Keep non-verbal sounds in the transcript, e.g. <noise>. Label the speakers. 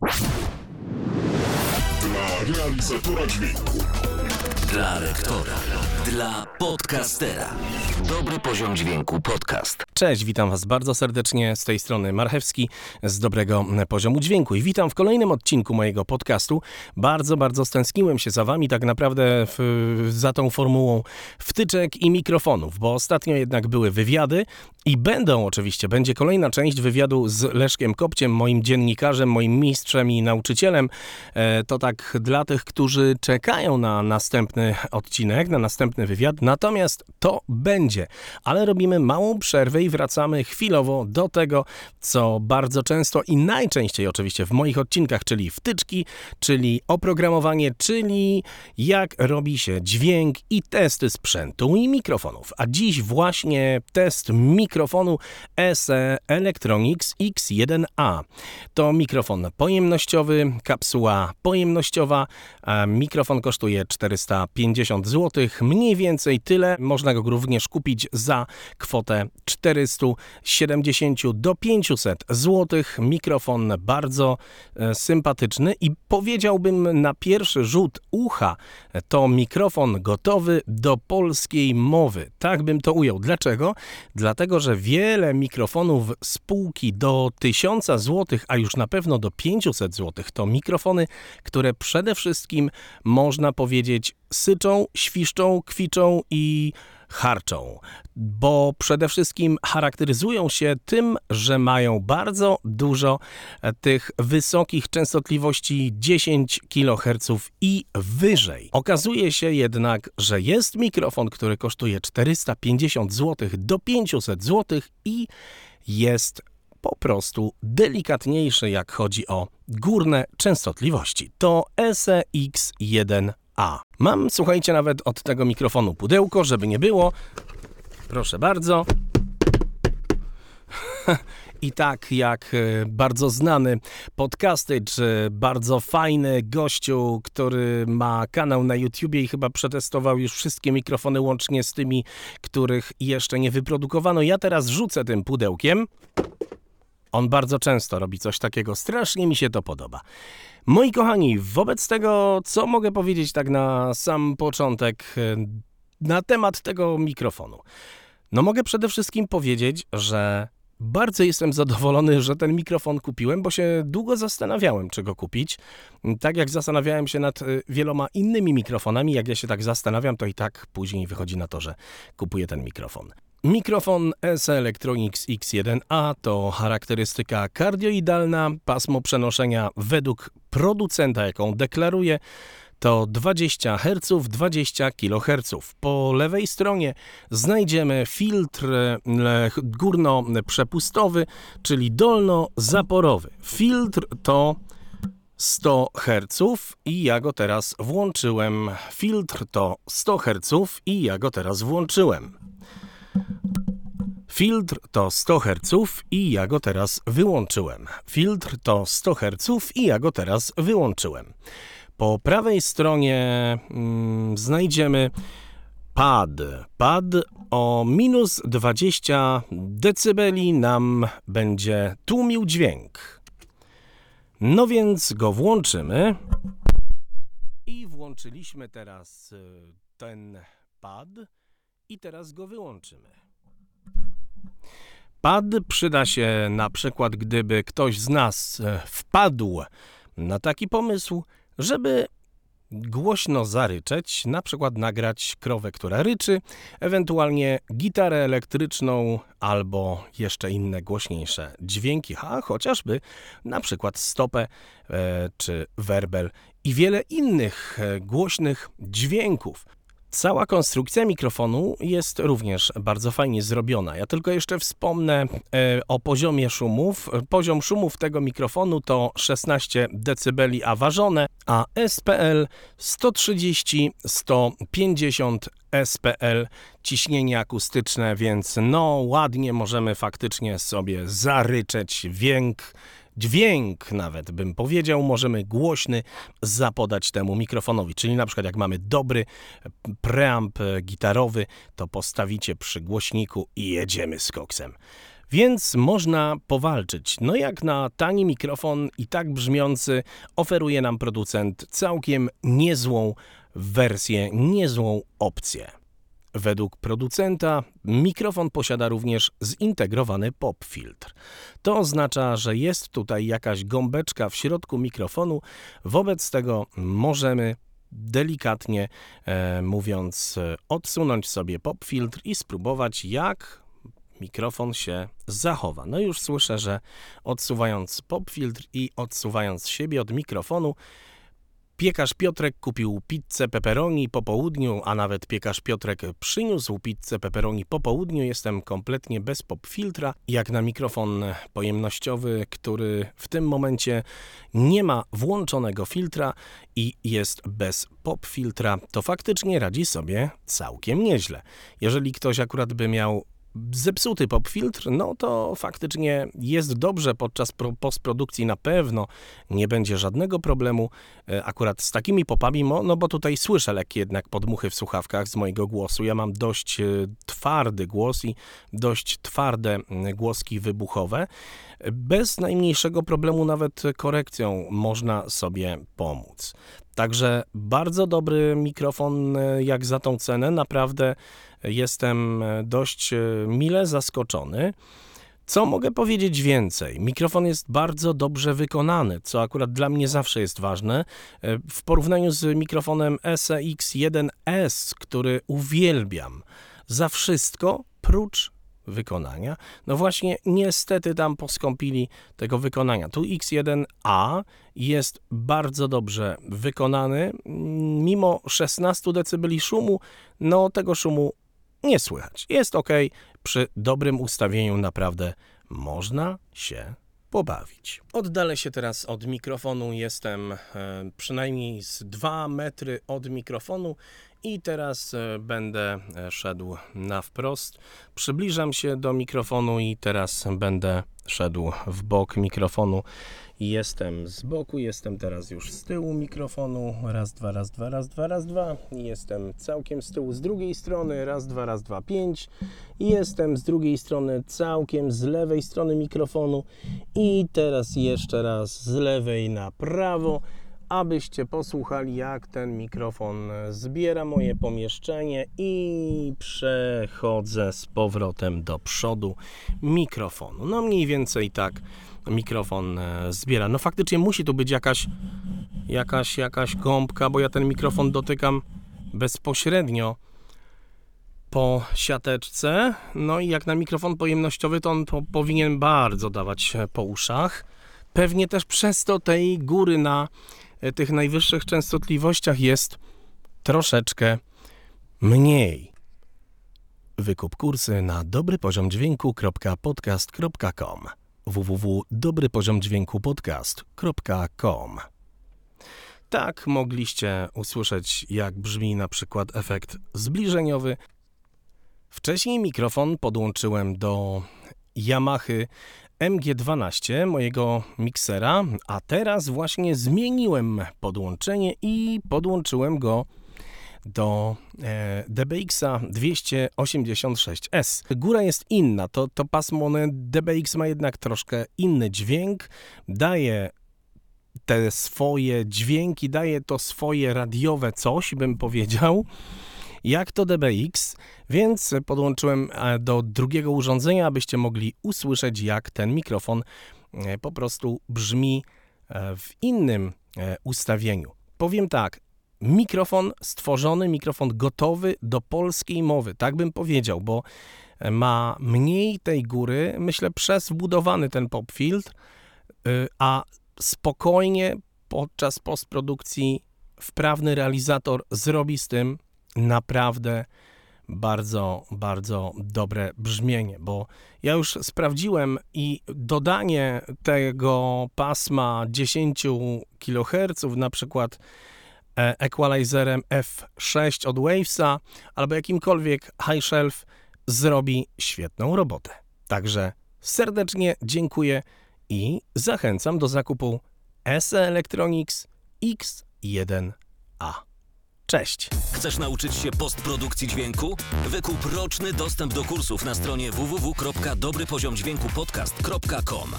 Speaker 1: Dla realizatora dźwięku.
Speaker 2: Dla lektora. Dla podcastera. Dobry poziom dźwięku podcast.
Speaker 3: Cześć, witam Was bardzo serdecznie. Z tej strony Marchewski z dobrego poziomu dźwięku i witam w kolejnym odcinku mojego podcastu. Bardzo, bardzo stęskniłem się za Wami, tak naprawdę w, za tą formułą wtyczek i mikrofonów, bo ostatnio jednak były wywiady i będą oczywiście, będzie kolejna część wywiadu z Leszkiem Kopciem, moim dziennikarzem, moim mistrzem i nauczycielem. E, to tak dla tych, którzy czekają na następny odcinek, na następny wywiad. Natomiast to będzie, ale robimy małą przerwę i wracamy chwilowo do tego, co bardzo często i najczęściej oczywiście w moich odcinkach, czyli wtyczki, czyli oprogramowanie, czyli jak robi się dźwięk i testy sprzętu i mikrofonów. A dziś właśnie test mikrofonu SE Electronics X1A. To mikrofon pojemnościowy, kapsuła pojemnościowa. Mikrofon kosztuje 450 zł, mniej więcej tyle. Można go również kupić za kwotę 470 do 500 zł. Mikrofon bardzo e, sympatyczny i powiedziałbym na pierwszy rzut ucha to mikrofon gotowy do polskiej mowy. Tak bym to ujął. Dlaczego? Dlatego, że wiele mikrofonów spółki do 1000 zł, a już na pewno do 500 zł to mikrofony, które przede wszystkim można powiedzieć syczą, świszczą, kwiczą i harczą, bo przede wszystkim charakteryzują się tym, że mają bardzo dużo tych wysokich częstotliwości 10 kHz i wyżej. Okazuje się jednak, że jest mikrofon, który kosztuje 450 zł do 500 zł i jest po prostu delikatniejszy, jak chodzi o górne częstotliwości. To SEX1 a. Mam, słuchajcie, nawet od tego mikrofonu pudełko, żeby nie było. Proszę bardzo. <laughs> I tak jak e, bardzo znany podcasty, czy bardzo fajny gościu, który ma kanał na YouTubie i chyba przetestował już wszystkie mikrofony łącznie z tymi, których jeszcze nie wyprodukowano. Ja teraz rzucę tym pudełkiem. On bardzo często robi coś takiego, strasznie mi się to podoba. Moi kochani, wobec tego, co mogę powiedzieć tak na sam początek e, na temat tego mikrofonu? No mogę przede wszystkim powiedzieć, że bardzo jestem zadowolony, że ten mikrofon kupiłem, bo się długo zastanawiałem, czy go kupić. Tak jak zastanawiałem się nad e, wieloma innymi mikrofonami, jak ja się tak zastanawiam, to i tak później wychodzi na to, że kupuję ten mikrofon. Mikrofon S Electronics X1A to charakterystyka kardioidalna, pasmo przenoszenia według producenta, jaką deklaruje, to 20 Hz, 20 kHz. Po lewej stronie znajdziemy filtr górno-przepustowy, czyli dolno-zaporowy. Filtr to 100 Hz i ja go teraz włączyłem. Filtr to 100 Hz i ja go teraz włączyłem. Filtr to 100 Hz i ja go teraz wyłączyłem. Filtr to 100 Hz i ja go teraz wyłączyłem. Po prawej stronie mm, znajdziemy pad. Pad o minus 20 dB nam będzie tłumił dźwięk. No więc go włączymy. I włączyliśmy teraz y, ten pad i teraz go wyłączymy. Pad przyda się na przykład, gdyby ktoś z nas e, wpadł na taki pomysł, żeby głośno zaryczeć, na przykład nagrać krowę, która ryczy, ewentualnie gitarę elektryczną albo jeszcze inne głośniejsze dźwięki, a chociażby na przykład stopę e, czy werbel i wiele innych e, głośnych dźwięków. Cała konstrukcja mikrofonu jest również bardzo fajnie zrobiona. Ja tylko jeszcze wspomnę e, o poziomie szumów. Poziom szumów tego mikrofonu to 16 dB aważone, a SPL 130-150 SPL ciśnienie akustyczne, więc no ładnie możemy faktycznie sobie zaryczeć dźwięk dźwięk nawet bym powiedział, możemy głośny zapodać temu mikrofonowi. Czyli na przykład jak mamy dobry preamp gitarowy, to postawicie przy głośniku i jedziemy z koksem. Więc można powalczyć. No jak na tani mikrofon i tak brzmiący oferuje nam producent całkiem niezłą wersję, niezłą opcję. Według producenta mikrofon posiada również zintegrowany pop filtr. To oznacza, że jest tutaj jakaś gąbeczka w środku mikrofonu, wobec tego możemy delikatnie e, mówiąc odsunąć sobie pop filtr i spróbować jak mikrofon się zachowa. No już słyszę, że odsuwając pop filtr i odsuwając siebie od mikrofonu Piekarz Piotrek kupił pizzę pepperoni po południu, a nawet piekarz Piotrek przyniósł pizzę pepperoni po południu. Jestem kompletnie bez pop filtra, jak na mikrofon pojemnościowy, który w tym momencie nie ma włączonego filtra i jest bez pop filtra, to faktycznie radzi sobie całkiem nieźle. Jeżeli ktoś akurat by miał zepsuty pop filtr, no to faktycznie jest dobrze podczas postprodukcji na pewno nie będzie żadnego problemu e, akurat z takimi popami, no bo tutaj słyszę lekkie jednak podmuchy w słuchawkach z mojego głosu. Ja mam dość e, twardy głos i dość twarde głoski wybuchowe. Bez najmniejszego problemu nawet korekcją można sobie pomóc. Także bardzo dobry mikrofon e, jak za tą cenę. Naprawdę jestem e, dość e, mile zaskoczony. Co mogę powiedzieć więcej? Mikrofon jest bardzo dobrze wykonany, co akurat dla mnie zawsze jest ważne. W porównaniu z mikrofonem SX1S, który uwielbiam za wszystko, prócz wykonania. No właśnie, niestety tam poskąpili tego wykonania. Tu X1A jest bardzo dobrze wykonany. Mimo 16 dB szumu, no tego szumu nie słychać. Jest ok, przy dobrym ustawieniu naprawdę można się pobawić. Oddalę się teraz od mikrofonu, jestem e, przynajmniej z 2 metry od mikrofonu i teraz e, będę e, szedł na wprost. Przybliżam się do mikrofonu i teraz będę szedł w bok mikrofonu. Jestem z boku, jestem teraz już z tyłu mikrofonu. Raz, dwa, raz, dwa, raz, dwa, raz, dwa. Jestem całkiem z tyłu z drugiej strony. Raz, dwa, raz, dwa, pięć. Jestem z drugiej strony całkiem z lewej strony mikrofonu. I teraz jeszcze raz z lewej na prawo abyście posłuchali, jak ten mikrofon zbiera moje pomieszczenie i przechodzę z powrotem do przodu mikrofonu. No mniej więcej tak mikrofon e, zbiera. No faktycznie musi tu być jakaś, jakaś, jakaś gąbka, bo ja ten mikrofon dotykam bezpośrednio po siateczce. No i jak na mikrofon pojemnościowy, to on po, powinien bardzo dawać po uszach. Pewnie też przez to tej góry na tych najwyższych częstotliwościach jest troszeczkę mniej. Wykup kursy na dobrypoziomdźwięku.podcast.com www.dobrypoziomdźwiękupodcast.com Tak mogliście usłyszeć, jak brzmi na przykład efekt zbliżeniowy. Wcześniej mikrofon podłączyłem do Yamaha MG12 mojego miksera, a teraz właśnie zmieniłem podłączenie i podłączyłem go do e, DBX-a 286S. Góra jest inna, to, to pasmo DBX ma jednak troszkę inny dźwięk, daje te swoje dźwięki, daje to swoje radiowe coś, bym powiedział, jak to DBX, więc podłączyłem e, do drugiego urządzenia, abyście mogli usłyszeć, jak ten mikrofon e, po prostu brzmi e, w innym ustawieniu. Powiem tak, mikrofon stworzony, mikrofon gotowy do polskiej mowy, tak bym powiedział, bo ma mniej tej góry, myślę, przez wbudowany ten pop filtr, a spokojnie podczas postprodukcji wprawny realizator zrobi z tym naprawdę bardzo, bardzo dobre brzmienie, bo ja już sprawdziłem i dodanie tego pasma 10 kHz, na przykład e, equalizerem F6 od Wavesa albo jakimkolwiek high shelf zrobi świetną robotę. Także serdecznie dziękuję i zachęcam do zakupu SE Electronics X1A. Cześć!
Speaker 2: Chcesz nauczyć się postprodukcji dźwięku? Wykup roczny dostęp do kursów na stronie www.dobrypoziomdźwiękupodcast.com